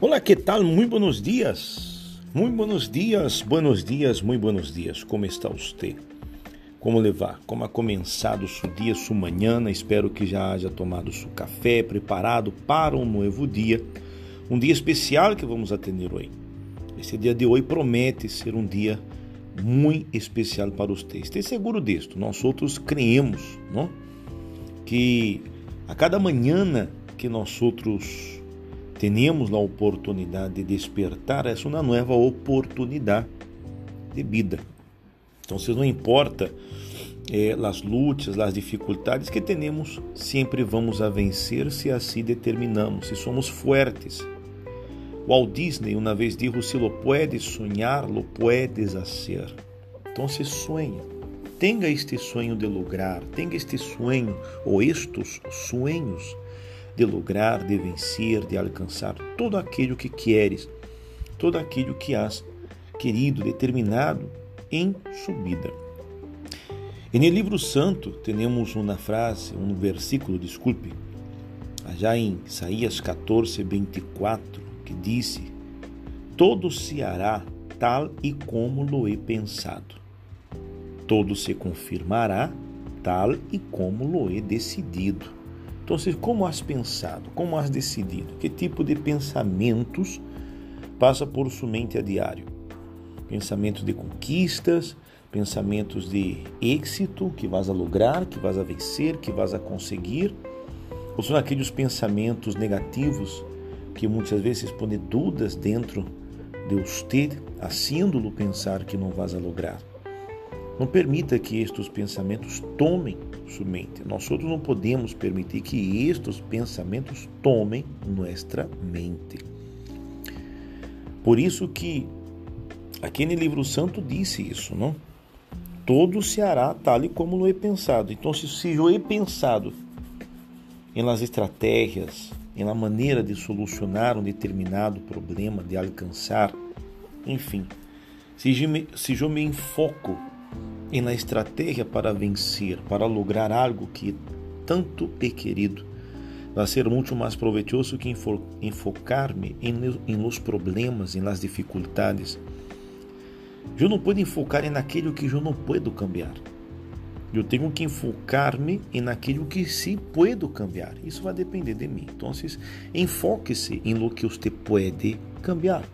Olá, que tal? Muito buenos dias. Muito buenos dias, buenos dias, muito buenos dias. Como está você? Como levar? Como ha começado seu dia, sua manhã? Espero que já haja tomado seu café, preparado para um novo dia. Um dia especial que vamos atender hoje. Esse dia de hoje promete ser um dia muito especial para vocês. Esteja seguro disto. Nós outros creemos, não? Que a cada manhã que nós outros temos a oportunidade de despertar, essa uma nova oportunidade de vida. Então, não importa eh, as lutas, as dificuldades que temos, sempre vamos a vencer se assim determinamos, se somos fortes. Walt Disney uma vez disse: se lo puedes sonhar, lo puedes hacer. Então, se sonha. Tenha este sonho de lograr, tenha este sonho ou estes sonhos de lograr, de vencer, de alcançar todo aquilo que queres, todo aquilo que has querido, determinado em subida. E no livro santo temos uma frase, um versículo, desculpe, já em Isaías 14, 24, que disse: Todo se hará tal e como lo he pensado. Todo se confirmará tal e como lo he decidido. Então, como has pensado? Como has decidido? Que tipo de pensamentos passa por sua mente a diário? Pensamentos de conquistas, pensamentos de êxito que vas a lograr, que vas a vencer, que vas a conseguir? Ou são aqueles pensamentos negativos que muitas vezes põem dúvidas dentro de você, haciendo-lo pensar que não vas a lograr? Não permita que estes pensamentos tomem sua mente. Nós outros não podemos permitir que estes pensamentos tomem nossa mente. Por isso que aqui no livro santo disse isso, não? Todo se hará tal e como lo he pensado. Então, se eu he pensado em las estratégias, em maneira de solucionar um determinado problema, de alcançar, enfim, se se eu me enfoco e na estratégia para vencer, para lograr algo que tanto he querido. Vai ser muito mais proveitoso que enfocar-me em, los problemas, em las dificuldades. Eu não posso enfocar em naquilo que eu não posso cambiar. Eu tenho que enfocar-me em naquilo que sim puedo cambiar. Isso vai depender de mim. Então, enfoque-se em lo que você pode cambiar.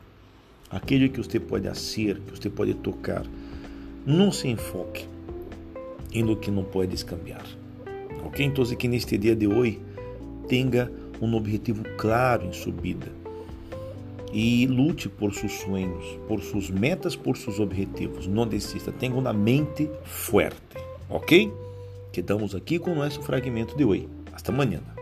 Aquilo que você pode ser, que você pode tocar. Não se enfoque em lo que não puedes cambiar. Ok? Então, que neste dia de hoje tenha um objetivo claro em sua vida e lute por seus sonhos, por suas metas, por seus objetivos. Não desista, tenha uma mente forte. Ok? Quedamos aqui com o nosso fragmento de hoje. Hasta amanhã.